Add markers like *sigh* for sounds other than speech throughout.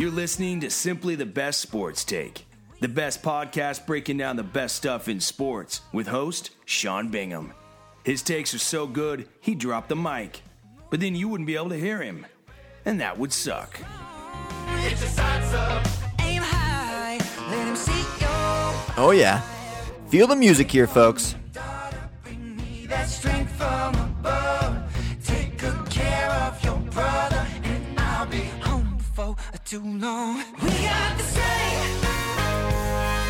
You're listening to Simply the Best Sports Take, the best podcast breaking down the best stuff in sports with host Sean Bingham. His takes are so good, he dropped the mic, but then you wouldn't be able to hear him, and that would suck. Oh, yeah. Feel the music here, folks. Too long. We got the strength.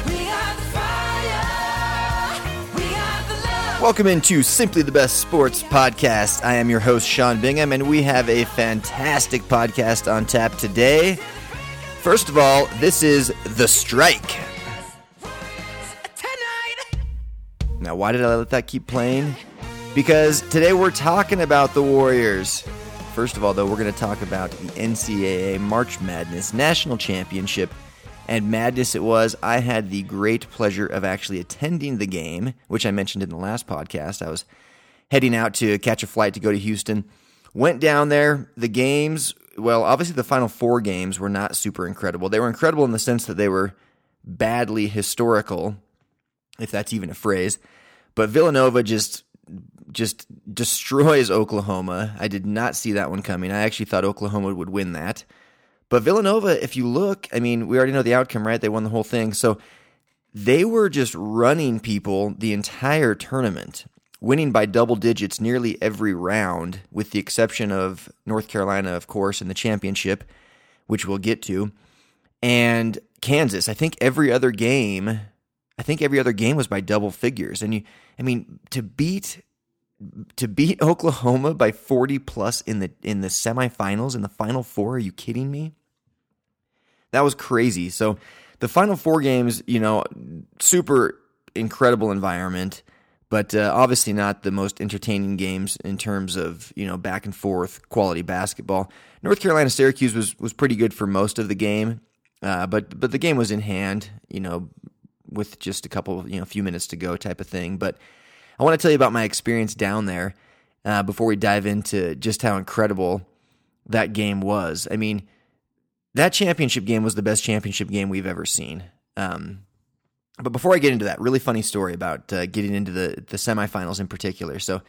We got the fire. We got the love. Welcome into Simply the Best Sports Podcast. I am your host, Sean Bingham, and we have a fantastic podcast on tap today. First of all, this is The Strike. Now, why did I let that keep playing? Because today we're talking about the Warriors. First of all, though, we're going to talk about the NCAA March Madness National Championship. And madness it was. I had the great pleasure of actually attending the game, which I mentioned in the last podcast. I was heading out to catch a flight to go to Houston. Went down there. The games, well, obviously the final four games were not super incredible. They were incredible in the sense that they were badly historical, if that's even a phrase. But Villanova just just destroys *laughs* Oklahoma. I did not see that one coming. I actually thought Oklahoma would win that. But Villanova, if you look, I mean, we already know the outcome, right? They won the whole thing. So they were just running people the entire tournament, winning by double digits nearly every round, with the exception of North Carolina, of course, in the championship, which we'll get to. And Kansas, I think every other game, I think every other game was by double figures. And you, I mean, to beat to beat *laughs* Oklahoma by 40 plus in the in the semifinals in the final four, are you kidding me? That was crazy. So the final four games, you know, super incredible environment, but uh, obviously not the most entertaining games in terms of you know back and forth quality basketball. North Carolina Syracuse was was pretty good for most of the game, uh, but but the game was in hand, you know, with just a couple you know a few minutes to go type of thing. But I want to tell you about my experience down there uh, before we dive into just how incredible that game was. I mean, that championship game was the best championship game we've ever seen. Um, but before I get into that, really funny story about uh, getting into the the semifinals in particular. So,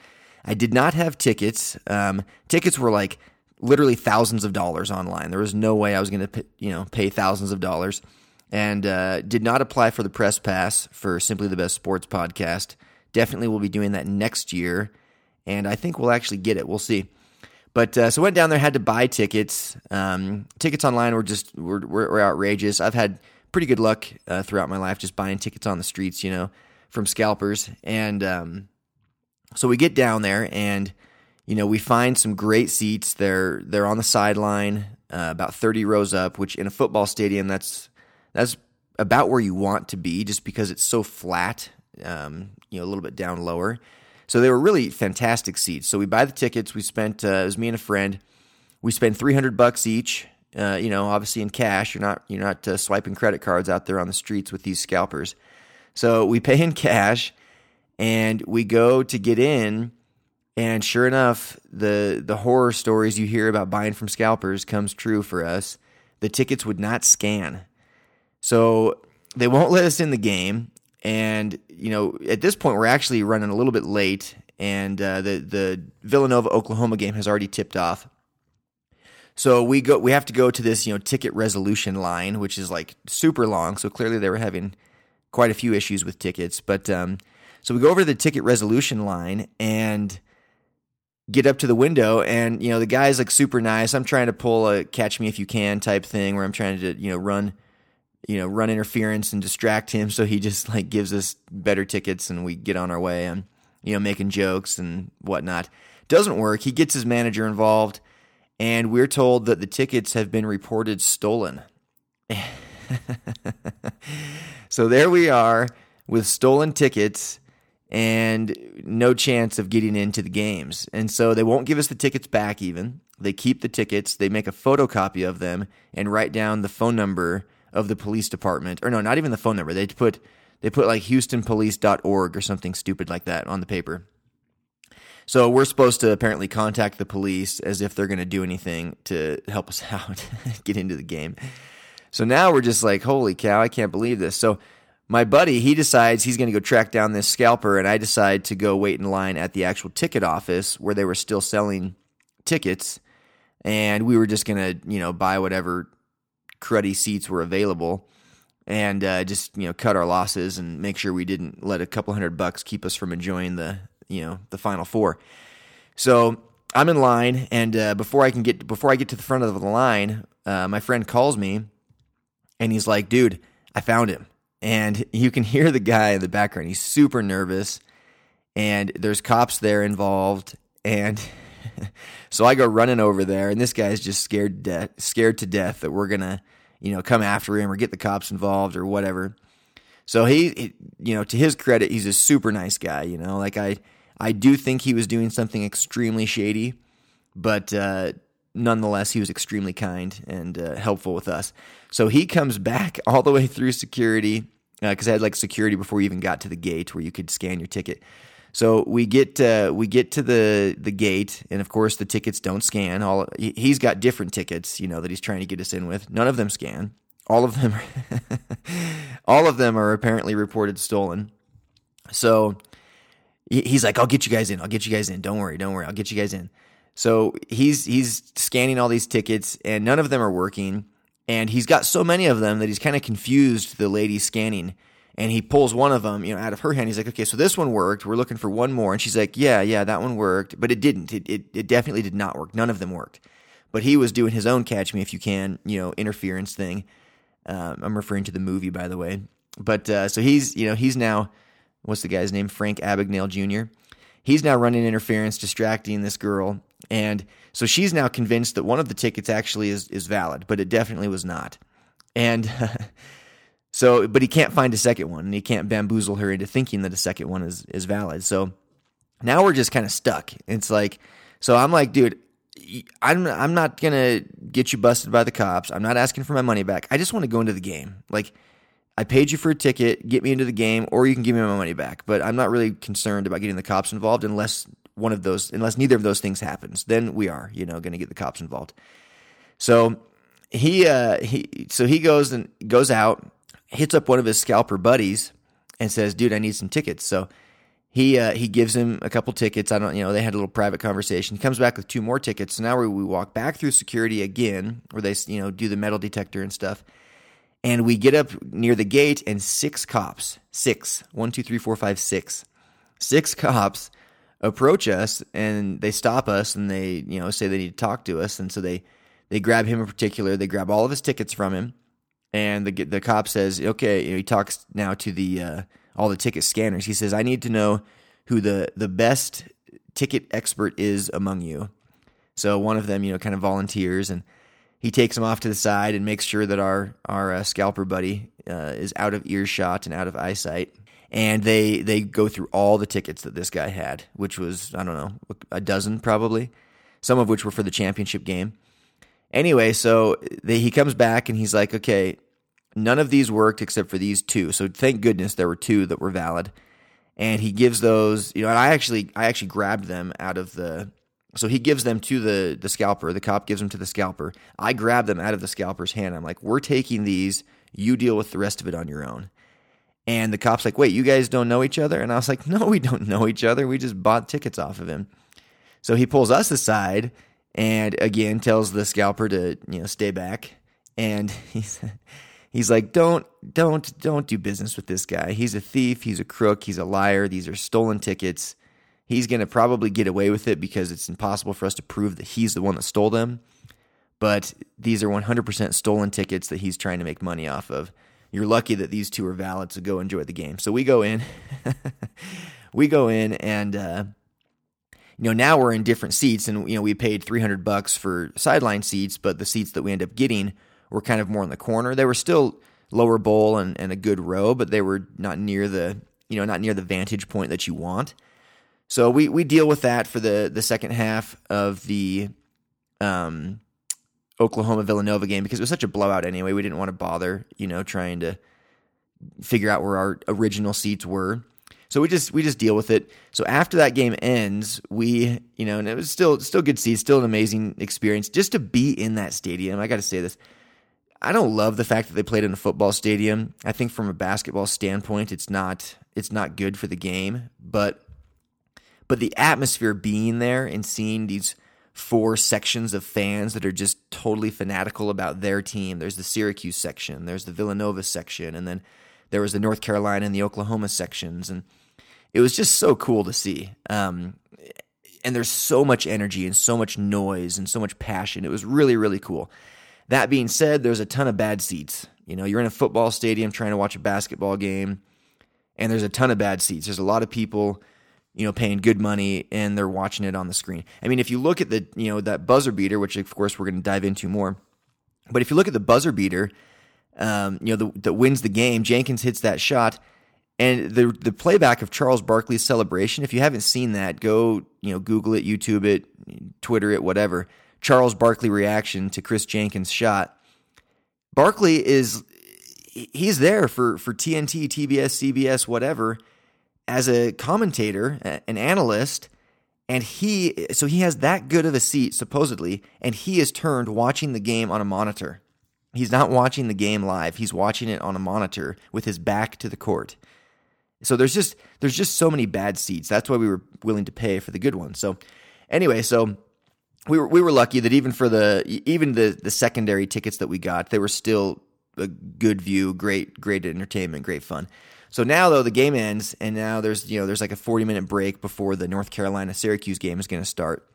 I did not have tickets. Um, tickets were like literally thousands of dollars online. There was no way I was going to you know pay thousands of dollars, and uh, did not apply for the press pass for Simply the Best Sports podcast. Definitely, we'll be doing that next year, and I think we'll actually get it. We'll see. But uh, so went down there, had to buy tickets. Um, tickets online were just were, were, were outrageous. I've had pretty good luck uh, throughout my life just buying tickets on the streets, you know, from scalpers. And um, so we get down there, and you know, we find some great seats. They're they're on the sideline, uh, about thirty rows up. Which in a football stadium, that's that's about where you want to be, just because it's so flat. Um, you know, a little bit down lower. So they were really fantastic seats. So we buy the tickets. We spent uh, it was me and a friend. We spent three hundred bucks each. Uh, you know, obviously in cash. You're not you're not uh, swiping credit cards out there on the streets with these scalpers. So we pay in cash, and we go to get in. And sure enough, the the horror stories you hear about buying from scalpers comes true for us. The tickets would not scan, so they won't let us in the game. And you know, at this point, we're actually running a little bit late, and uh, the the Villanova Oklahoma game has already tipped off. So we go, we have to go to this, you know, ticket resolution line, which is like super long. So clearly they were having quite a few issues with tickets. But um, so we go over to the ticket resolution line and get up to the window, and you know, the guy's like super nice. I'm trying to pull a catch me if you can type thing, where I'm trying to you know run you know, run interference and distract him. So he just like gives us better tickets and we get on our way and, you know, making jokes and whatnot. Doesn't work. He gets his manager involved and we're told that the tickets have been reported stolen. *laughs* so there we are with stolen tickets and no chance of getting into the games. And so they won't give us the tickets back even. They keep the tickets, they make a photocopy of them and write down the phone number of the police department, or no, not even the phone number. They put they put like HoustonPolice.org or something stupid like that on the paper. So we're supposed to apparently contact the police as if they're going to do anything to help us *laughs* out, get into the game. So now we're just like, holy cow, I can't believe this. So my buddy, he decides he's going to go track down this scalper, and I decide to go wait in line at the actual ticket office where they were still selling tickets. And we were just going to, you know, buy whatever cruddy seats were available and uh, just, you know, cut our losses and make sure we didn't let a couple hundred bucks keep us from enjoying the, you know, the final four. So I'm in line, and uh, before I can get before I get to the front of the line, uh, my friend calls me, and he's like, "Dude, I found him." And you can hear the guy in the background. He's super nervous, and there's cops there involved, and *laughs* so I go running over there, and this guy's just scared to death, scared to death that we're gonna, you know, come after him or get the cops involved or whatever. So he, he- you know, to his credit, he's a super nice guy. You know, like I, I do think he was doing something extremely shady, but uh, nonetheless, he was extremely kind and uh, helpful with us. So he comes back *laughs* all the way through security because I had like security before we even got to the gate where you could scan your ticket. So we get uh, we get to the the gate, and of course the tickets don't scan. All he- he's got different tickets, you know, that he's trying to get us in with. None of them scan. All of them, *laughs* all of them are apparently reported stolen. So he's like, "I'll get you guys in. I'll get you guys in. Don't worry, don't worry. I'll get you guys in." So he's he's scanning all these tickets, and none of them are working. And he's got so many of them that he's kind of confused the lady scanning. And he pulls one of them, you know, out of her hand. He's like, "Okay, so this one worked. We're looking for one more." And she's like, "Yeah, yeah, that one worked, but it didn't. It it, it definitely did not work. None of them worked." But he was doing his own catch me if you can, you know, interference thing. Um, I'm referring to the movie, by the way. But uh, so he's, you know, he's now, what's the guy's name? Frank Abagnale Jr. He's now running interference, distracting this girl, and so she's now convinced that one of the tickets actually is is valid, but it definitely was not. And *laughs* so, but he can't find a second one, and he can't bamboozle her into thinking that a second one is is valid. So now we're just kind of stuck. It's like, so I'm like, dude, I'm I'm not gonna get you busted by the cops. I'm not asking for my money back. I just want to go into the game. Like, I paid you for a ticket, get me into the game, or you can give me my money back. But I'm not really concerned about getting the cops involved unless one of those, unless neither of those things happens. Then we are, you know, to get the cops involved. So he uh he so he goes and goes out, hits up one of his scalper buddies, and says, "Dude, I need some tickets." So he uh, he gives him a couple tickets. I don't, you know, they had a little private conversation. He comes back with two more tickets. So now we, we walk back through security again, where they you know do the metal detector and stuff. And we get up near the gate, and six cops, six, one, two, three, four, five, six, six cops approach us, and they stop us, and they you know say they need to talk to us, and so they they grab him in particular. They grab all of his tickets from him, and the the cop says, "Okay." He talks now to the uh, all the ticket scanners. He says, "I need to know who the the best ticket expert is among you." So one of them, you know, kind of volunteers, and he takes him off to the side and makes sure that our our uh, scalper buddy uh, is out of earshot and out of eyesight. And they they go through all the tickets that this guy had, which was I don't know a dozen probably, some of which were for the championship game. Anyway, so they, he comes back and he's like, okay, none of these worked except for these two. So thank goodness there were two that were valid. And he gives those, you know, and I actually I actually grabbed them out of the so he gives them to the the scalper. The cop gives them to the scalper. I grab them out of the scalper's hand. I'm like, "We're taking these. You deal with the rest of it on your own." And the cop's like, "Wait, you guys don't know each other?" And I was like, "No, we don't know each other. We just bought tickets off of him." So he pulls us aside and again tells the scalper to, you know, stay back. And *laughs* he's he's like, "Don't don't don't do business with this guy. He's a thief, he's a crook, he's a liar. These are stolen tickets. He's going to probably get away with it because it's impossible for us to prove that he's the one that stole them. But these are 100% stolen tickets that he's trying to make money off of. You're lucky that these two are valid, so go enjoy the game. So we go in. *laughs* we go in and uh you know now we're in different seats and you know we paid 300 bucks for sideline seats but the seats that we end up getting were kind of more in the corner they were still lower bowl and, and a good row but they were not near the you know not near the vantage point that you want so we we deal with that for the the second half of the um Oklahoma Villanova game because it was such a blowout anyway we didn't want to bother you know trying to figure out where our original seats were So we just we just deal with it. So after that game ends, we you know, and it was still still good seats, still an amazing experience just to be in that stadium. I got to say this. I don't love the fact that they played in a football stadium. I think from a basketball standpoint, it's not it's not good for the game, but but the atmosphere being there and seeing these four sections of fans that are just totally fanatical about their team. There's the Syracuse section, there's the Villanova section, and then there was the North Carolina and the Oklahoma sections, and it was just so cool to see. Um, and there's so much energy and so much noise and so much passion. It was really really cool. That being said, there's a ton of bad seats. You know, you're in a football stadium trying to watch a basketball game, and there's a ton of bad seats. There's a lot of people you know, paying good money and they're watching it on the screen. I mean, if you look at the, you know, that buzzer beater, which of course we're going to dive into more, but if you look at the buzzer beater, um, you know, that wins the game, Jenkins hits that shot. And the the playback of Charles Barkley's celebration, if you haven't seen that, go, you know, Google it, YouTube it, Twitter it, whatever. Charles Barkley reaction to Chris Jenkins' shot. Barkley is he's there for for TNT, TBS, CBS, whatever as a commentator, an analyst, and he so he has that good of a seat supposedly, and he is turned watching the game on a monitor. He's not watching the game live. He's watching it on a monitor with his back to the court. So there's just there's just so many bad seats. That's why we were willing to pay for the good ones. So anyway, so we were we were lucky that even for the even the the secondary tickets that we got, they were still a good view, great great entertainment, great fun. So now though the game ends and now there's you know there's like a 40 minute break before the North Carolina Syracuse game is going to start.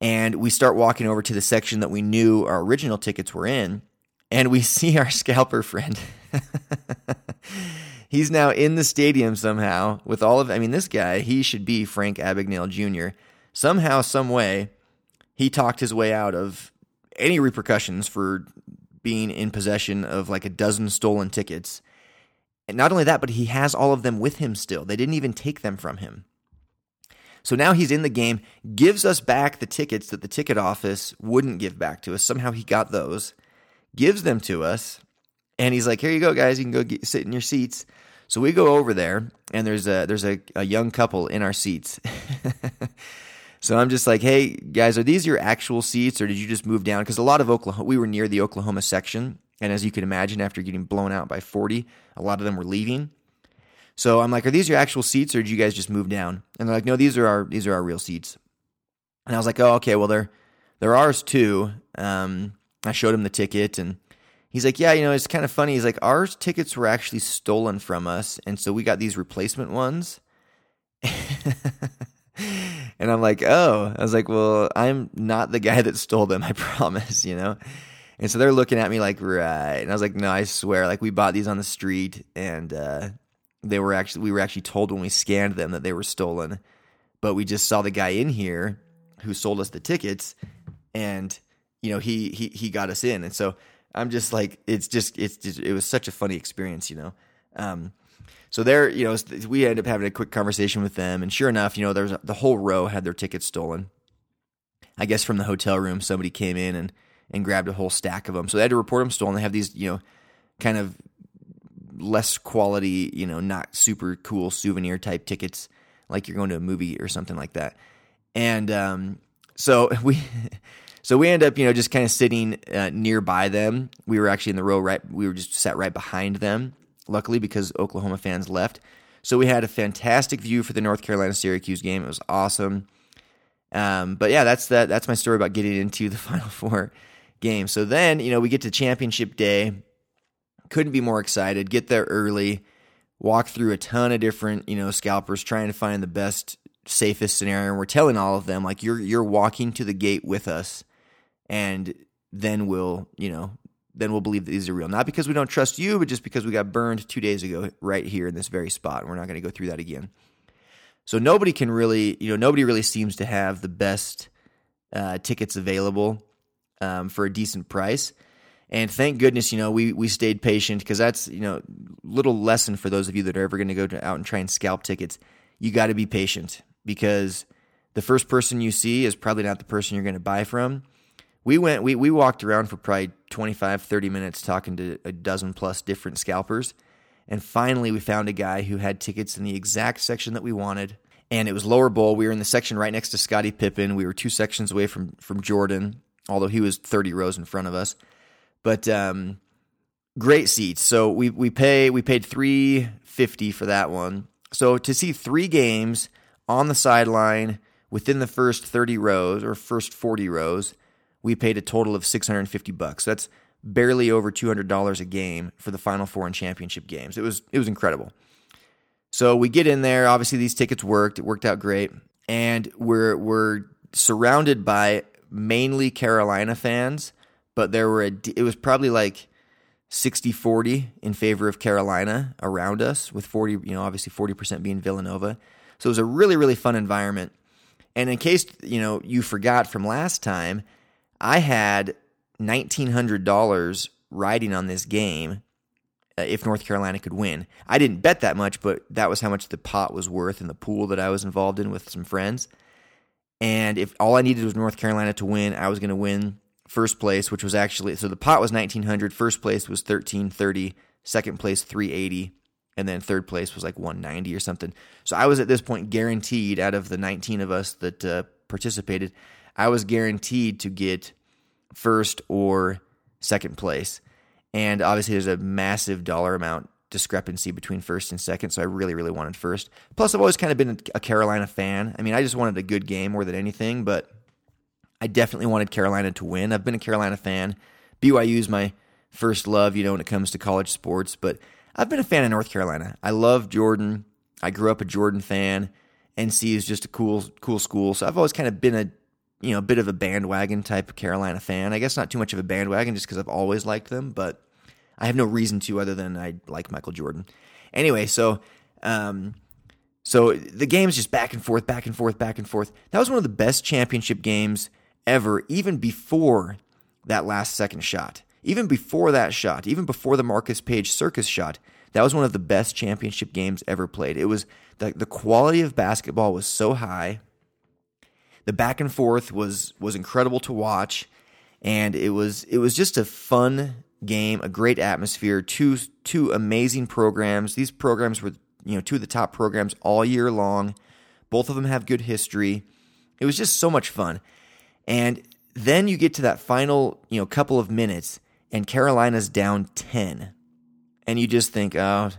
And we start walking over to the section that we knew our original tickets were in and we *laughs* see our scalper friend. *laughs* He's now in the stadium somehow with all of I mean this guy, he should be Frank Abagnale Jr. Somehow some way he talked his way out of any repercussions for being in possession of like a dozen stolen tickets and not only that, but he has all of them with him still. They didn't even take them from him. So now he's in the game, gives us back the tickets that the ticket office wouldn't give back to us. Somehow he got those, gives them to us, and he's like, "Here you go, guys. You can go get, sit in your seats." So we go over there, and there's a there's a, a young couple in our seats. *laughs* so I'm just like, "Hey guys, are these your actual seats, or did you just move down?" Because a lot of Oklahoma, we were near the Oklahoma section, and as you can imagine, after getting blown out by 40, a lot of them were leaving. So I'm like, are these your actual seats or did you guys just move down? And they're like, no, these are our these are our real seats. And I was like, oh, okay, well they're they're ours too. Um, I showed him the ticket and he's like, yeah, you know, it's kind of funny. He's like, our tickets were actually stolen from us, and so we got these replacement ones. *laughs* and I'm like, oh, I was like, well, I'm not the guy *laughs* that stole them. I promise, you know. And so they're looking at me like, right. And I was like, no, I swear, like we bought these on the street and uh, they were actually we were actually told when we scanned them that they were stolen. But we just saw the guy in here who sold us the tickets and you know, he he he got us in. And so I'm just like it's just it's just, it was such a funny experience, you know. Um so there, you know, we ended up having a quick conversation with them, and sure enough, you know, there's the whole row had their tickets stolen. I guess from the hotel room, somebody came in and and grabbed a whole stack of them. So they had to report them stolen. They have these, you know, kind of less quality, you know, not super cool souvenir type tickets, like you're going to a movie or something like that. And um, so *laughs* we, so we end up, you know, just kind of sitting uh, nearby them. We were actually in the row right. We were just sat right behind them. Luckily, because Oklahoma fans left, so we had a fantastic view for the North Carolina Syracuse game. It was awesome. Um, but yeah, that's that. That's my story about getting into the *laughs* Final Four game. So then, you know, we get to championship day. Couldn't be more excited. Get there early, walk through a ton of different, you know, scalpers trying to find the best, safest scenario. And we're telling all of them, like, you're you're walking to the gate with us, and then we'll, you know, then we'll believe that these are real. Not because we don't trust you, but just because we got burned two days ago right here in this very spot. And we're not going to go through that again. So nobody can really, you know, nobody really seems to have the best uh, tickets available um, for a decent price. And thank goodness, you know, we we stayed patient because that's you know little lesson for those of you that are ever going to go out and try and scalp tickets. You got to be patient because the first person you see is probably not the person you're going to buy from. We went we we walked around for probably 25 30 minutes talking to a dozen plus different scalpers And finally, we found a guy who had tickets in the exact section that we wanted. And it was lower bowl. We were in the section right next to Scottie Pippen. We were two sections away from from Jordan, although he was 30 rows in front of us. But um, great seats. So we we pay we paid 350 for that one. So to see three games on the sideline within the first 30 rows or first 40 rows, we paid a total of 650 bucks. That's barely over $200 a game for the final four and championship games. It was it was incredible. So we get in there, obviously these tickets worked. It worked out great. And we're we're surrounded by mainly Carolina fans, but there were a, it was probably like 60-40 in favor of Carolina around us with 40, you know, obviously 40% being Villanova. So it was a really really fun environment. And in case, you know, you forgot from last time, I had $1900 riding on this game uh, if North Carolina could win. I didn't bet that much, but that was how much the pot was worth in the pool that I was involved in with some friends. And if all I needed was North Carolina to win, I was going to win first place, which was actually so the pot was 1900, first place was 1330, second place 380, and then third place was like 190 or something. So I was at this point guaranteed out of the 19 of us that uh, participated, I was guaranteed to get first or second place. And obviously, there's a massive dollar amount discrepancy between first and second. So I really, really wanted first. Plus, I've always kind of been a Carolina fan. I mean, I just wanted a good game more than anything, but I definitely wanted Carolina to win. I've been a Carolina fan. BYU is my first love, you know, when it comes to college sports, but I've been a fan of North Carolina. I love Jordan. I grew up a Jordan fan. NC is just a cool, cool school. So I've always kind of been a, you know, a bit of a bandwagon type Carolina fan. I guess not too much of a bandwagon just because I've always liked them, but I have no reason to other than I like Michael Jordan. Anyway, so um, so the game's just back and forth, back and forth, back and forth. That was one of the best championship games ever, even before that last second shot. Even before that shot, even before the Marcus Paige circus shot, that was one of the best championship games ever played. It was the, the quality of basketball was so high. The back and forth was was incredible to watch, and it was it was just a fun game, a great atmosphere, two two amazing programs. These programs were you know two of the top programs all year long. Both of them have good history. It was just so much fun. And then you get to that final, you know, couple of minutes and Carolina's down 10. And you just think, "Oh,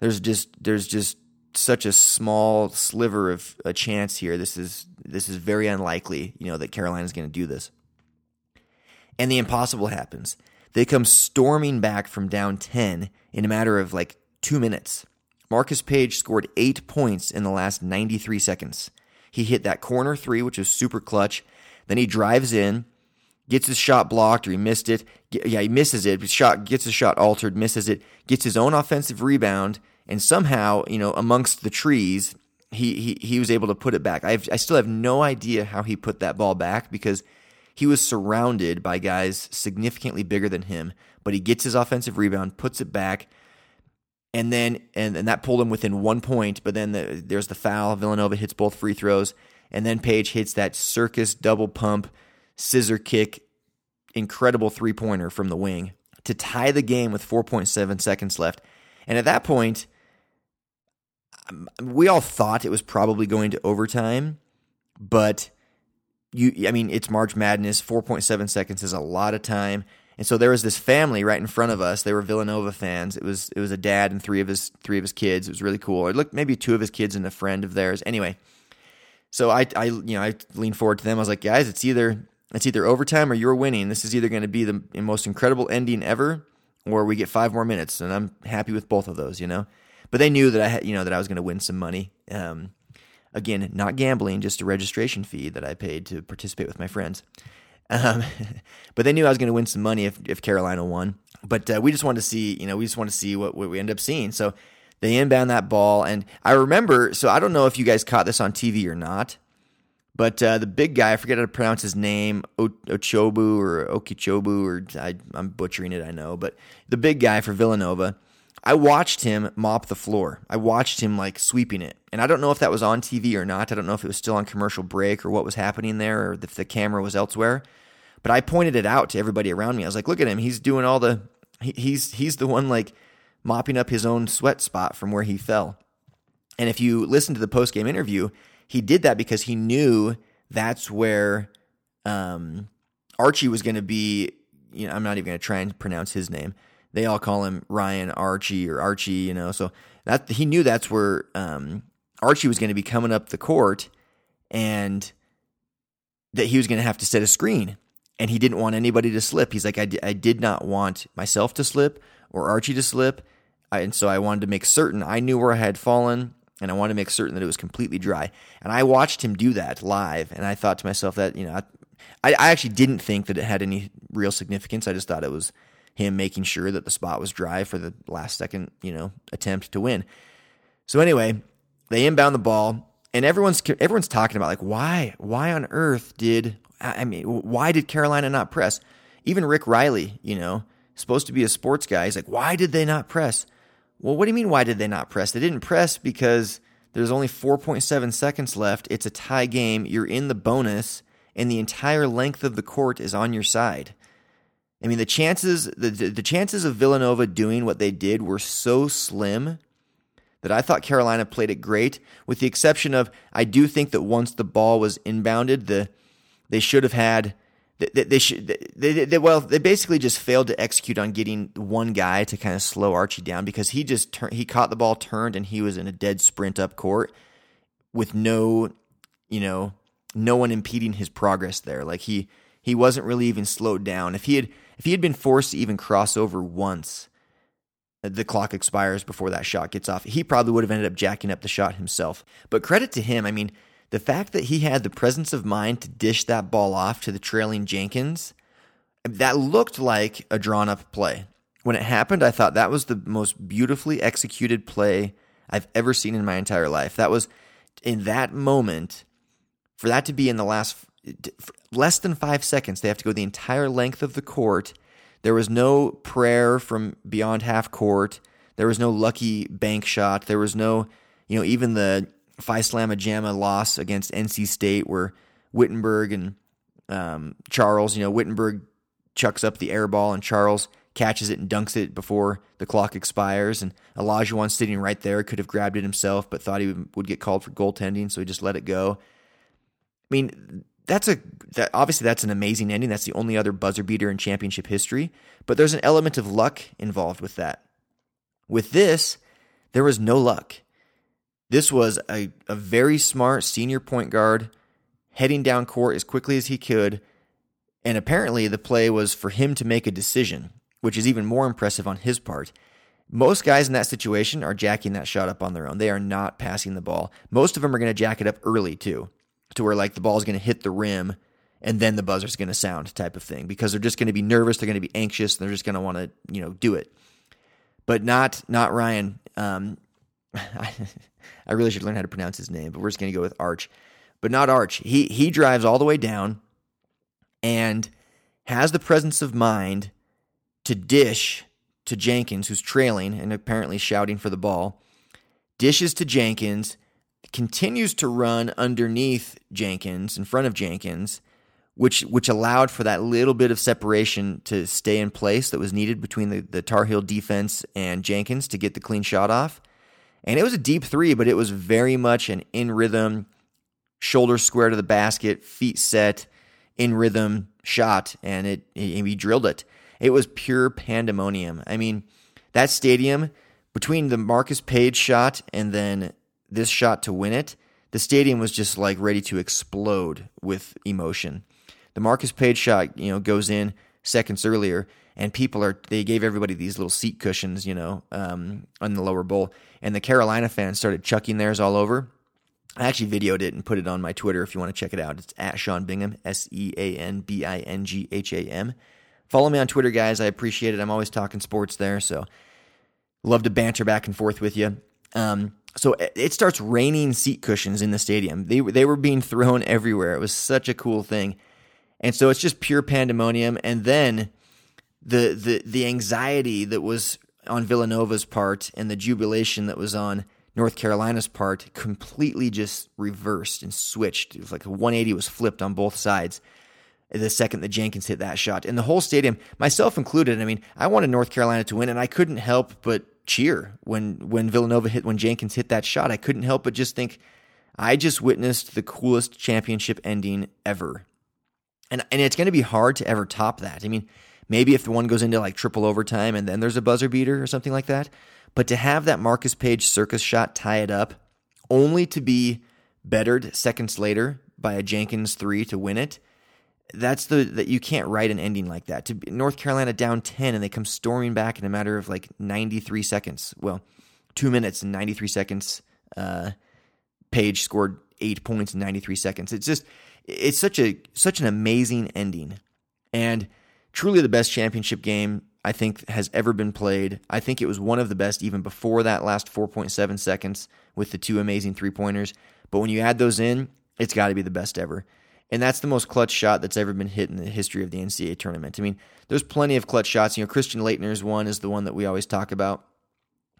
there's just there's just such a small sliver of a chance here. This is this is very unlikely, you know, that Carolina's going to do this." And the impossible happens. They come storming back from down 10 in a matter of like 2 minutes. Marcus Paige scored 8 points in the last 93 seconds. He hit that corner 3 which was super clutch. Then he drives in, gets his shot blocked or he missed it. Yeah, he misses it. His shot gets his shot altered, misses it, gets his own offensive rebound, and somehow, you know, amongst the trees, he he, he was able to put it back. I I still have no idea how he put that ball back because he was surrounded by guys significantly bigger than him, but he gets his offensive rebound, puts it back, and then and, and that pulled him within one point. But then the, there's the foul. Villanova hits both free throws, and then Paige hits that circus double pump scissor kick, incredible three pointer from the wing to tie the game with 4.7 seconds left. And at that point, we all thought it was probably going to overtime, but you I mean it's March Madness, 4.7 seconds is a lot of time. And so there was this family right in front of us. They were Villanova fans. It was it was a dad and three of his three of his kids. It was really cool. It looked maybe two of his kids and a friend of theirs. Anyway, so I I you know I leaned forward to them. I was like, guys, it's either it's either overtime or you're winning. This is either going to be the most incredible ending ever, or we get five more minutes, and I'm happy with both of those. You know, but they knew that I had you know that I was going to win some money. Um, again, not gambling, just a registration fee that I paid to participate with my friends. Um, *laughs* but they knew I was going to win some money if, if Carolina won. But uh, we just wanted to see, you know, we just want to see what, what we end up seeing. So they inbound that ball, and I remember. So I don't know if you guys caught this on TV or not, but uh, the big guy, I forget how to pronounce his name, o- Ochobu or Okichobu, or I, I'm butchering it, I know. But the big guy for Villanova, I watched him mop the floor. I watched him like sweeping it. And I don't know if that was on TV or not. I don't know if it was still on commercial break or what was happening there or if the camera was elsewhere. But I pointed it out to everybody around me. I was like, look at him. He's doing all the, he, he's, he's the one like mopping up his own sweat spot from where he fell. And if you listen to the post game interview, he did that because he knew that's where um, Archie was going to be. You know, I'm not even going to try and pronounce his name. They all call him Ryan Archie or Archie. You know, so that he knew that's where um, Archie was going to be coming up the court, and that he was going to have to set a screen. And he didn't want anybody to slip. He's like, I, I did not want myself to slip or Archie to slip. I, and so I wanted to make certain I knew where I had fallen and I wanted to make certain that it was completely dry. And I watched him do that live, and I thought to myself that you know, I, I actually didn't think that it had any real significance. I just thought it was him making sure that the spot was dry for the last second, you know, attempt to win. So anyway, they inbound the ball, and everyone's everyone's talking about like why why on earth did I mean why did Carolina not press? Even Rick Reilly, you know, supposed to be a sports guy, he's like why did they not press? Well, what do you mean, why did they not press? They didn't press because there's only 4.7 seconds left. It's a tie game. You're in the bonus, and the entire length of the court is on your side. I mean, the chances the, the chances of Villanova doing what they did were so slim that I thought Carolina played it great, with the exception of I do think that once the ball was inbounded, the they should have had they, they should they, they, well they basically just failed to execute on getting one guy to kind of slow Archie down because he just turned he caught the ball turned and he was in a dead sprint up court with no you know no one impeding his progress there. Like he he wasn't really even slowed down if he had if he had been forced to even cross over once uh, the clock expires before that shot gets off he probably would have ended up jacking up the shot himself but credit to him I mean the fact that he had the presence of mind to dish that ball off to the trailing Jenkins, that looked like a drawn up play. When it happened, I thought that was the most beautifully executed play I've ever seen in my entire life. That was in that moment, for that to be in the last less than five seconds, they have to go the entire length of the court. There was no prayer from beyond half court. There was no lucky bank shot. There was no, you know, even the Phi Slamma Jamma loss against NC State, where Whittenburg and um, Charles, you know, Whittenburg chucks up the air ball and Charles catches it and dunks it before the clock expires. And Olajuwon sitting right there could have grabbed it himself, but thought he would, would get called for goaltending, so he just let it go. I mean, that's a that obviously that's an amazing ending. That's the only other buzzer beater in championship history, but there's an element of luck involved with that. With this, there was no luck. This was a, a very smart senior point guard heading down court as quickly as he could. And apparently, the play was for him to make a decision, which is even more impressive on his part. Most guys in that situation are jacking that shot up on their own. They are not passing the ball. Most of them are going to jack it up early, too, to where like the ball is going to hit the rim and then the buzzer's going to sound type of thing because they're just going to be nervous. They're going to be anxious. they're just going to want to, you know, do it. But not, not Ryan. Um, *laughs* I really should learn how to pronounce his name, but we're just going to go with Arch. But not Arch. He he drives all the way down and has the presence of mind to dish to Jenkins, who's trailing and apparently shouting for the ball. Dishes to Jenkins, continues to run underneath Jenkins, in front of Jenkins, which which allowed for that little bit of separation to stay in place that was needed between the, the Tar Heel defense and Jenkins to get the clean shot off. And it was a deep three, but it was very much an in rhythm, shoulder square to the basket, feet set, in rhythm shot, and it, it he drilled it. It was pure pandemonium. I mean, that stadium between the Marcus Paige shot and then this shot to win it, the stadium was just like ready to explode with emotion. The Marcus Paige shot, you know, goes in seconds earlier, and people are they gave everybody these little seat cushions, you know, um, on the lower bowl, and the Carolina fans started chucking theirs all over. I actually videoed it and put it on my Twitter if you want to check it out. It's at Sean Bingham, S E A N B I N G H A M. Follow me on Twitter, guys. I appreciate it. I'm always talking sports there, so love to banter back and forth with you. Um, so it starts raining seat cushions in the stadium. They they were being thrown everywhere. It was such a cool thing, and so it's just pure pandemonium. And then the the the anxiety that was on Villanova's part and the jubilation that was on North Carolina's part completely just reversed and switched. It was like a 180 was flipped on both sides the second that Jenkins hit that shot. And the whole stadium, myself included, I mean, I wanted North Carolina to win, and I couldn't help but cheer when when Villanova hit when Jenkins hit that shot. I couldn't help but just think I just witnessed the coolest championship ending ever. And and it's going to be hard to ever top that. I mean, maybe if the one goes into like triple overtime and then there's a buzzer beater or something like that, but to have that Marcus Paige circus shot tie it up only to be bettered seconds later by a Jenkins 3 to win it that's the that you can't write an ending like that. To be, North Carolina down 10 and they come storming back in a matter of like 93 seconds. Well, 2 minutes and 93 seconds uh Paige scored 8 points in 93 seconds. It's just it's such a such an amazing ending. And truly the best championship game I think has ever been played. I think it was one of the best even before that last 4.7 seconds with the two amazing three-pointers. But when you add those in, it's got to be the best ever. And that's the most clutch shot that's ever been hit in the history of the NCAA tournament. I mean, there's plenty of clutch shots. You know, Christian Laettner's one is the one that we always talk about,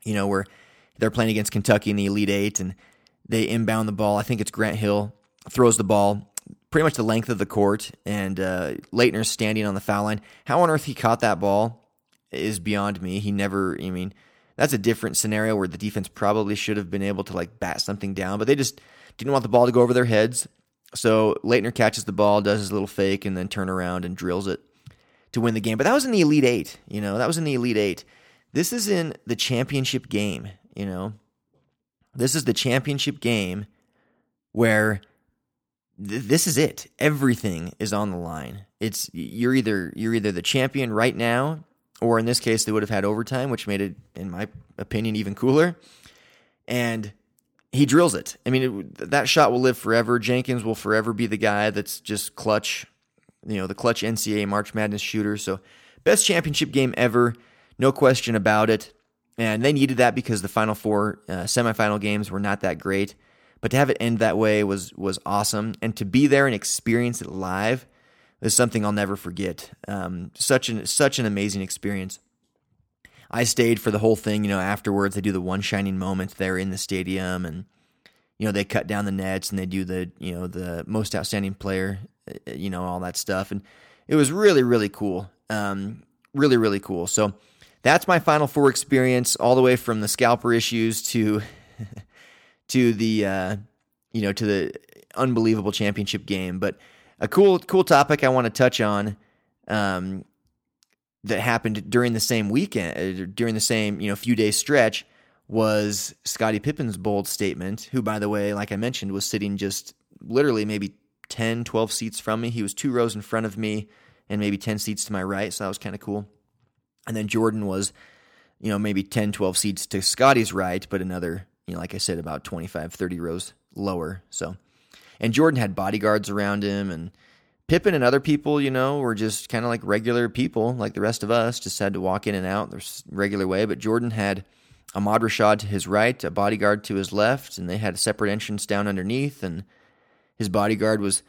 you know, where they're playing against Kentucky in the Elite Eight and they inbound the ball. I think it's Grant Hill throws the ball pretty much the length of the court, and uh, Laettner's standing on the foul line. How on earth he caught that ball is beyond me. He never, I mean, that's a different scenario where the defense probably should have been able to like bat something down, but they just didn't want the ball to go over their heads. So Laettner catches the ball, does his little fake, and then turn around and drills it to win the game. But that was in the Elite Eight, you know, that was in the Elite Eight. This is in the championship game, you know. This is the championship game where th- this is it. Everything is on the line. It's you're either you're either the champion right now, or in this case, they would have had overtime, which made it, in my opinion, even cooler. And he drills it. I mean, it, that shot will live forever. Jenkins will forever be the guy that's just clutch, you know, the clutch NCAA March Madness shooter. So, best championship game ever, no question about it. And they needed that because the final four uh, semifinal games were not that great. But to have it end that way was was awesome, and to be there and experience it live is something I'll never forget. Um, such an such an amazing experience. I stayed for the whole thing. You know, afterwards they do the one shining moment there in the stadium, and you know they cut down the nets and they do the you know the most outstanding player, uh, you know all that stuff, and it was really really cool. Um, really really cool. So that's my Final Four experience, all the way from the scalper issues to *laughs* to the uh, you know to the unbelievable championship game. But a cool cool topic I want to touch on um, that happened during the same weekend, uh, during the same you know few days stretch, was Scottie Pippen's bold statement. Who, by the way, like I mentioned, was sitting just literally maybe 10, 12 seats from me. He was two rows in front of me and maybe 10 seats to my right, so that was kind of cool. And then Jordan was, you know, maybe 10, 12 seats to Scottie's right, but another, you know, like I said, about 25, 30 rows lower. So, and Jordan had bodyguards around him, and Pippen and other people, you know, were just kind of like regular people, like the rest of us, just had to walk in and out their regular way. But Jordan had Ahmad Rashad to his right, a bodyguard to his left, and they had a separate entrance down underneath, and his bodyguard was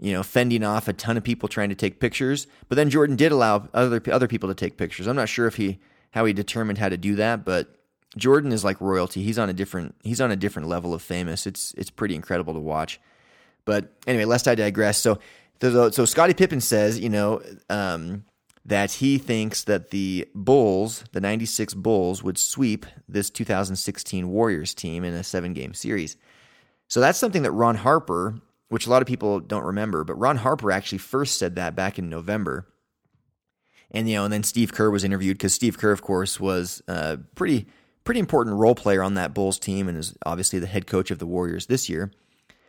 you know, fending off a ton of people trying to take pictures. But then Jordan did allow other other people to take pictures. I'm not sure if he how he determined how to do that, but Jordan is like royalty. He's on a different he's on a different level of famous. It's it's pretty incredible to watch. But anyway, lest I digress. So so, so Scottie Pippen says, you know, um, that he thinks that the Bulls, the 96 Bulls, would sweep this 2016 Warriors team in a seven game series. So that's something that Ron Harper which a lot of people don't remember, but Ron Harper actually first said that back in November. And you know, and then Steve Kerr was interviewed because Steve Kerr, of course, was a pretty pretty important role player on that Bulls team and is obviously the head coach of the Warriors this year.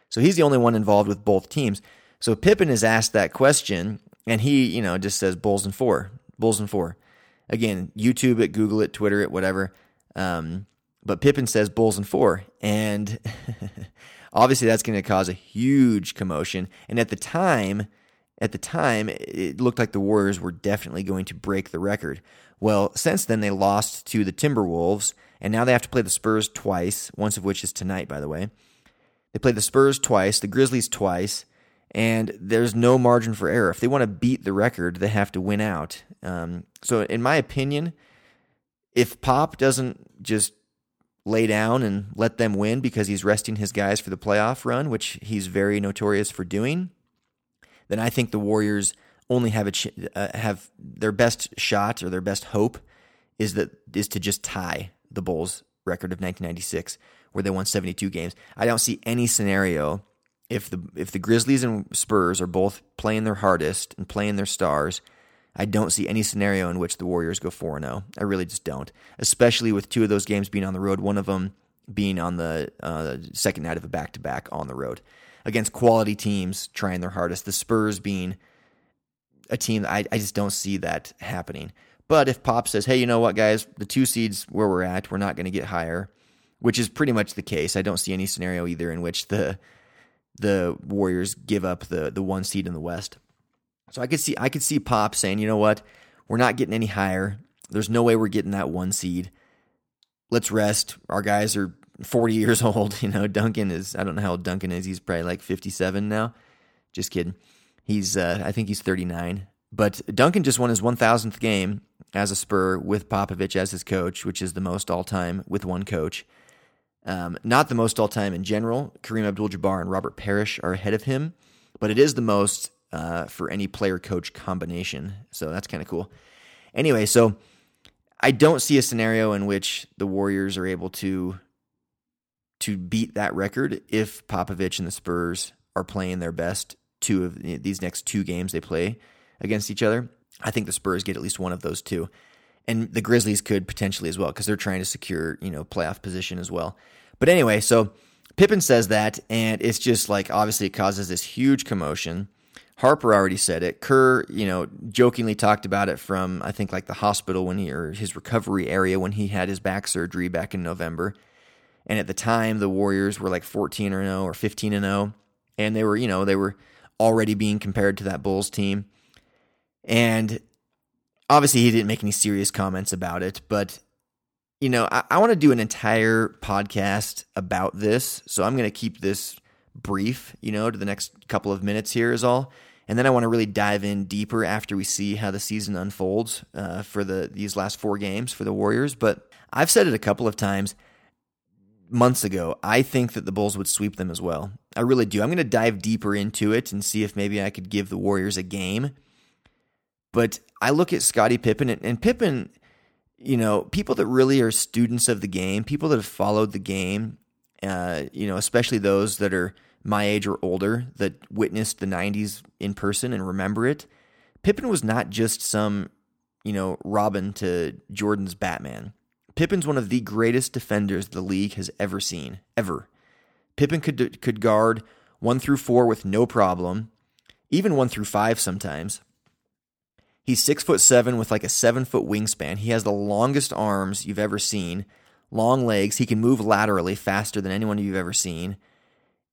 So he's the only one involved with both teams. So Pippen is asked that question, and he, you know, just says Bulls and four, Bulls and four. Again, YouTube it, Google it, Twitter it, whatever. Um, but Pippen says Bulls and four, and *laughs* obviously that's going to cause a huge commotion. And at the time, at the time, it looked like the Warriors were definitely going to break the record. Well, since then they lost to the Timberwolves, and now they have to play the Spurs twice. Once of which is tonight, by the way. They play the Spurs twice, the Grizzlies twice, and there's no margin for error. If they want to beat the record, they have to win out. Um, so, in my opinion, if Pop doesn't just lay down and let them win because he's resting his guys for the playoff run, which he's very notorious for doing, then I think the Warriors only have a ch- uh, have their best shot or their best hope is that is to just tie the Bulls record of 1996 where they won 72 games. I don't see any scenario if the if the Grizzlies and Spurs are both playing their hardest and playing their stars, I don't see any scenario in which the Warriors go 4 0. I really just don't. Especially with two of those games being on the road, one of them being on the uh, second night of a back to back on the road against quality teams trying their hardest. The Spurs being a team I, I just don't see that happening. But if Pop says, hey, you know what, guys, the two seeds where we're at, we're not going to get higher, which is pretty much the case. I don't see any scenario either in which the the Warriors give up the the one seed in the West. So I could see I could see Pop saying, you know what, we're not getting any higher. There's no way we're getting that one seed. Let's rest. Our guys are 40 *laughs* years old. You know, Duncan is I don't know how old Duncan is. He's probably like 57 now. Just kidding. He's uh, I think he's 39. But Duncan just won his 1000th game as a Spur with Popovich as his coach, which is the most all time with one coach. Um, not the most all time in general. Kareem Abdul Jabbar and Robert Parish are ahead of him, but it is the most uh, for any player coach combination. So that's kind of cool. Anyway, so I don't see a scenario in which the Warriors are able to to beat that record if Popovich and the Spurs are playing their best two of these next two games they play against each other. I think the Spurs get at least one of those two. And the Grizzlies could potentially as well because they're trying to secure, you know, playoff position as well. But anyway, so Pippen says that, and it's just like obviously it causes this huge commotion. Harper already said it. Kerr, you know, jokingly talked about it from I think like the hospital when he or his recovery area when he had his back surgery back in November. And at the time, the Warriors were like 14 or 0 or 15 and 0, and they were, you know, they were already being compared to that Bulls team. And obviously, he didn't make any serious comments about it, but you know, I, I want to do an entire podcast about this, so I'm going to keep this brief, you know, to the next couple of minutes here is all. And then I want to really dive in deeper after we see how the season unfolds uh, for the these last four games for the Warriors. But I've said it a couple of times months ago. I think that the Bulls would sweep them as well. I really do. I'm going to dive deeper into it and see if maybe I could give the Warriors a game. But I look at Scottie Pippen and, and Pippen, you know, people that really are students of the game, people that have followed the game, uh, you know, especially those that are my age or older that witnessed the 90s in person and remember it. Pippen was not just some, you know, Robin to Jordan's Batman. Pippen's one of the greatest defenders the league has ever seen, ever. Pippen could could guard 1 through 4 with no problem, even 1 through 5 sometimes. He's six foot seven with like a seven foot wingspan. He has the longest arms you've ever seen, long legs. He can move laterally faster than anyone you've ever seen.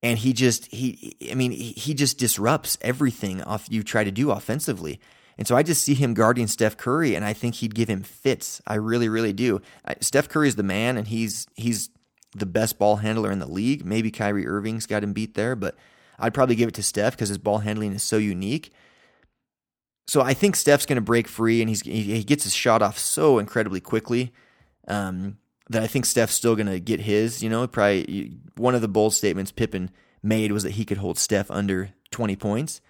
And he just he I mean he just disrupts everything off you try to do offensively. And so I just see him guarding Steph Curry, and I think he'd give him fits. I really, really do. I, Steph is the man, and he's he's the best ball handler in the league. Maybe Kyrie Irving's got him beat there, but I'd probably give it to Steph because his ball handling is so unique. So I think Steph's going to break free, and he's he gets his shot off so incredibly quickly um, that I think Steph's still going to get his. You know, probably one of the bold statements Pippen made was that he could hold Steph under 20 points.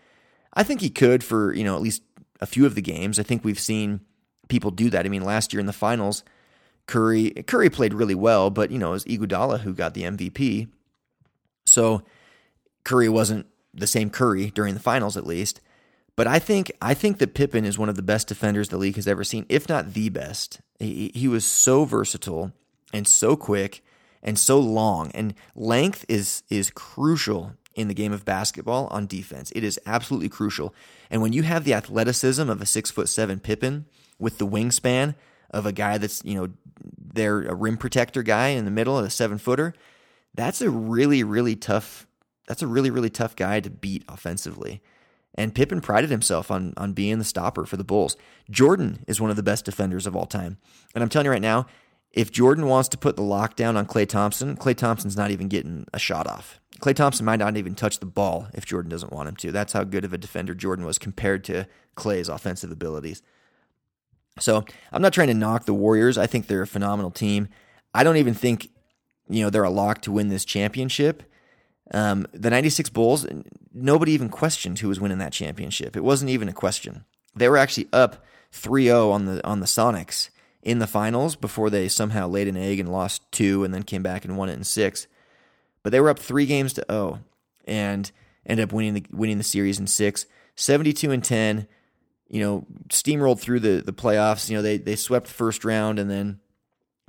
I think he could for you know at least a few of the games. I think we've seen people do that. I mean, last year in the finals, Curry Curry played really well, but you know it was Iguodala who got the MVP. So Curry wasn't the same Curry during the finals, at least. But I think I think that Pippen is one of the best defenders the league has ever seen, if not the best. He, he was so versatile and so quick and so long, and length is is crucial in the game of basketball on defense. It is absolutely crucial. And when you have the athleticism of a six foot seven Pippen with the wingspan of a guy that's you know they're a rim protector guy in the middle, of a seven footer, that's a really really tough. That's a really really tough guy to beat offensively. And Pippen prided himself on, on being the stopper for the Bulls. Jordan is one of the best defenders of all time. And I'm telling you right now, if Jordan wants to put the lockdown on Klay Thompson, Klay Thompson's not even getting a shot off. Klay Thompson might not even touch the ball if Jordan doesn't want him to. That's how good of a defender Jordan was compared to Klay's offensive abilities. So I'm not trying to knock the Warriors. I think they're a phenomenal team. I don't even think, you know, they're a lock to win this championship. Um, the 96 Bulls, nobody even questioned who was winning that championship. It wasn't even a question. They were actually up 3-0 on the on the Sonics in the finals before they somehow laid an egg and lost two and then came back and won it in six. But they were up three games to 0 and ended up winning the winning the series in six. 72 and 10, you know, steamrolled through the the playoffs. You know, they they swept the first round and then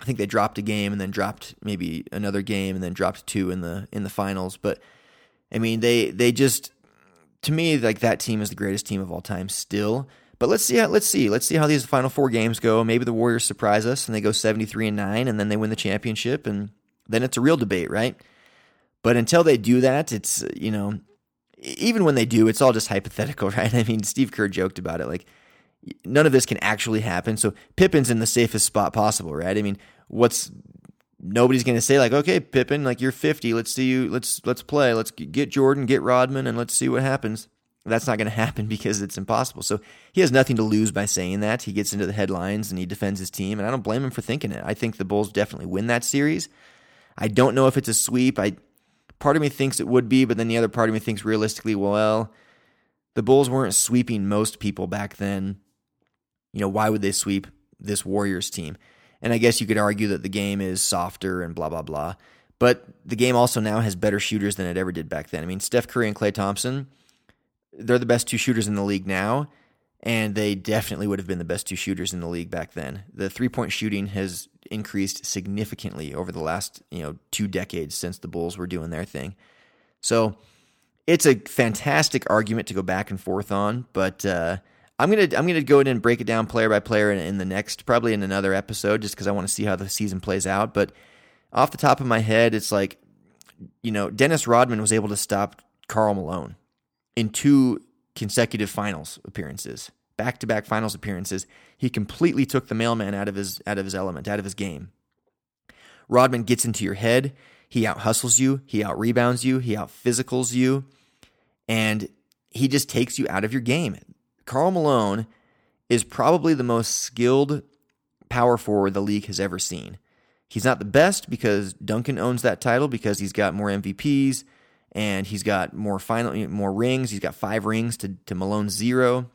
I think they dropped a game and then dropped maybe another game and then dropped two in the in the finals. But I mean, they they just to me like that team is the greatest team of all time still. But let's see how let's see let's see how these final four games go. Maybe the Warriors surprise us and they go seventy three and nine and then they win the championship and then it's a real debate, right? But until they do that, it's you know even when they do, it's all just hypothetical, *laughs* right? I mean, Steve Kerr joked about it like none of this can actually happen. So Pippen's in the safest spot possible, right? I mean, what's nobody's going to say like, okay, Pippen, like you're 50, let's see you, let's let's play, let's get Jordan, get Rodman, and let's see what happens. That's not going *laughs* to happen because it's impossible. So he has nothing to lose by saying that. He gets into the headlines and he defends his team, and I don't blame him for thinking it. I think the Bulls definitely win that series. I don't know if it's a sweep. I part of me thinks it would be, but then the other part of me thinks realistically, well, the Bulls weren't sweeping most people back then. You know, why would they sweep this Warriors team? And I guess you could argue that the game is softer and blah, blah, blah. But the game also now has better shooters than it ever did back then. I mean, Steph Curry and Klay Thompson, they're the best two shooters in the league now, and they definitely would have been the best two shooters in the league back then. The three point shooting has increased significantly over the last you know two decades since the Bulls were doing their thing. So it's a fantastic argument to go back and forth on, but uh, I'm gonna I'm gonna go in and break it down player by player in, in the next probably in another episode just because I want to see how the season plays out. But off the top of my head, it's like you know Dennis Rodman was able to stop Karl Malone in two consecutive finals appearances, back to back finals appearances. He completely took the mailman out of his out of his element, out of his game. Rodman gets into your head. He out hustles you. He out rebounds you. He out physicals you, and he just takes you out of your game. Karl Malone is probably the most skilled power forward the league has ever seen. He's not the best because Duncan owns that title because he's got more MVPs and he's got more final more rings. He's got five rings to to Malone's zero.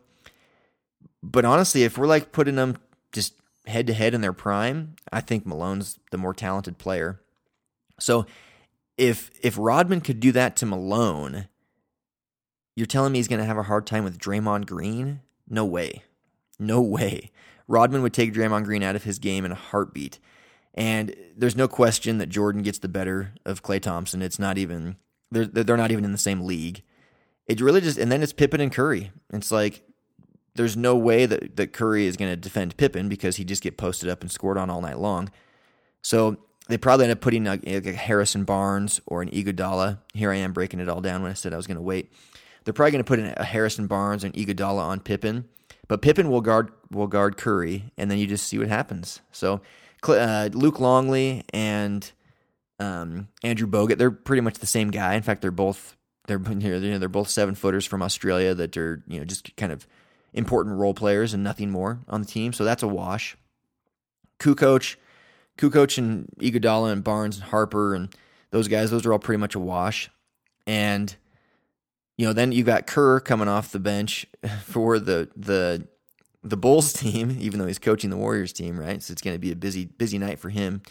But honestly, if we're like putting them just head to head in their prime, I think Malone's the more talented player. So if if Rodman could do that to Malone, you're telling me he's going to have a hard time with Draymond Green? No way. No *laughs* way. Rodman would take Draymond Green out of his game in a heartbeat. And there's no question that Jordan gets the better of Klay Thompson. It's not even they're they're not even in the same league. It really just and then it's Pippen and Curry. It's like there's no way that, that Curry is going to defend Pippen because he just get posted up and scored on all night long. So they probably end up putting a, a Harrison Barnes or an Iguodala. Here I am breaking it all down when I said I was going to wait. They're probably going to put in a Harrison Barnes and Iguodala on Pippen, but Pippen will guard will guard Curry, and then you just see what happens. So uh, Luke Longley and um, Andrew Bogut, they're pretty much the same guy. In fact, they're both they're *laughs* you know, they're both seven footers from Australia that are you know just kind of important role players and nothing more on the team. So that's a wash. Kukoc, Kukoc and Iguodala and Barnes and Harper and those guys, those are all pretty much a wash. And you know, then you got Kerr coming off the bench *laughs* for the the the Bulls *laughs* team, even though he's coaching the Warriors team, right? So it's going to be a busy busy night for him,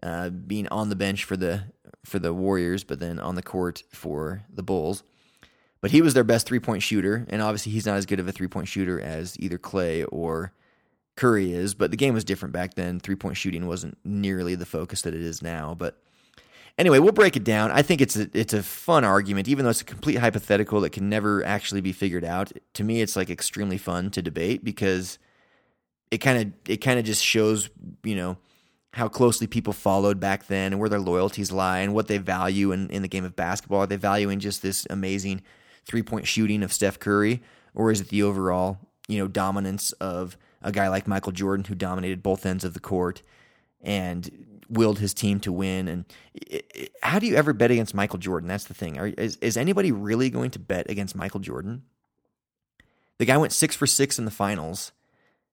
uh, being on the bench for the for the Warriors, but then on the court for the Bulls. But he was their best three point shooter, and obviously he's not as good of a three point shooter as either Klay or Curry is. But the game was different back then. Three point shooting wasn't nearly the focus that it is now. But anyway, we'll break it down. I think it's a it's a fun argument, even though it's a complete hypothetical that can never actually be figured out. To me, it's like extremely fun to debate because it kind of it kind of just shows you know how closely people followed back then and where their loyalties lie and what they value in, in the game of basketball. Are they valuing just this amazing three point shooting of Steph Curry, or is it the overall you know dominance of a guy like Michael Jordan who dominated both ends of the court and willed his team to win? And it, it, how do you ever bet against Michael Jordan? That's the thing. Are, is is anybody really going to bet against Michael Jordan? The guy went six for six in the finals.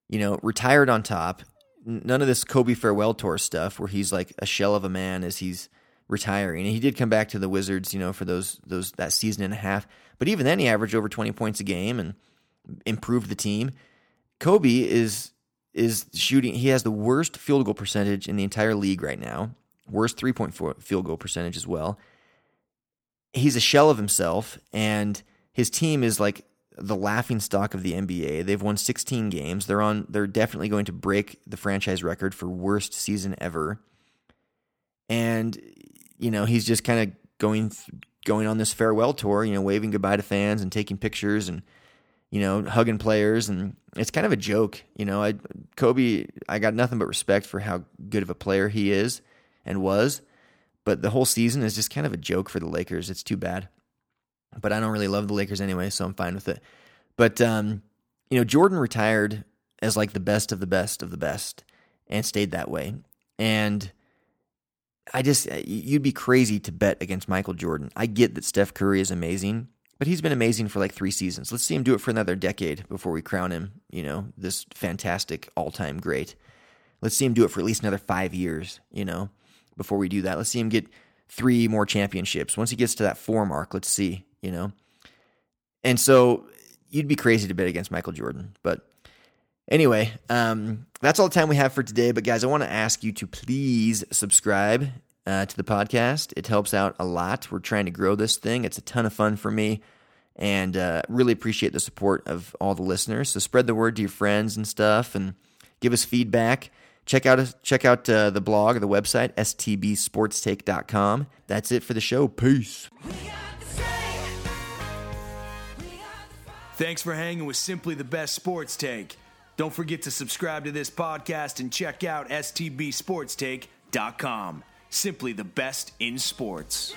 You know, retired on top. None of this Kobe farewell tour stuff where he's like a shell of a man as he's retiring. And he did come back to the Wizards, you know, for those those that season and a half. But even then, he averaged over twenty points a game and improved the team. Kobe is is shooting. He has the worst field goal percentage in the entire league right now. Worst three point field goal percentage as well. He's a shell of himself, and his team is like the laughing stock of the NBA. They've won 16 games. They're on. They're definitely going to break the franchise record for worst season ever. And you know he's just kind of going going on this farewell tour. You know, waving goodbye to fans and taking pictures and you know hugging players, and it's kind of a joke. You know, I Kobe. I got nothing but respect for how good of a player he is and was. But the whole season is just kind of a joke for the Lakers. It's too bad. But I don't really love the Lakers anyway, so I'm fine with it. But um, you know, Jordan retired as like the best of the best of the best and stayed that way. And I just you'd be crazy to bet against Michael Jordan. I get that Steph Curry is amazing, but he's been amazing for like 3 seasons. Let's see him do it for another decade before we crown him, you know, this fantastic all-time great. Let's see him do it for at least another 5 years, you know, before we do that. Let's see him get 3 more championships. Once he gets to that 4 mark, let's see, you know. And so you'd be crazy to bet against Michael Jordan, but Anyway, um, that's all the time we have for today. But guys, I want to ask you to please subscribe uh, to the podcast. It helps out a lot. We're trying to grow this thing. It's a ton of fun for me, and uh, really appreciate the support of all the listeners. So spread the word to your friends and stuff, and give us feedback. Check out check out uh, the blog or the website stbsportstake.com. That's it for the show. Peace. Thanks for hanging with Simply the Best Sports Take. Don't forget to subscribe to this podcast and check out stbsportstake.com. Simply the best in sports.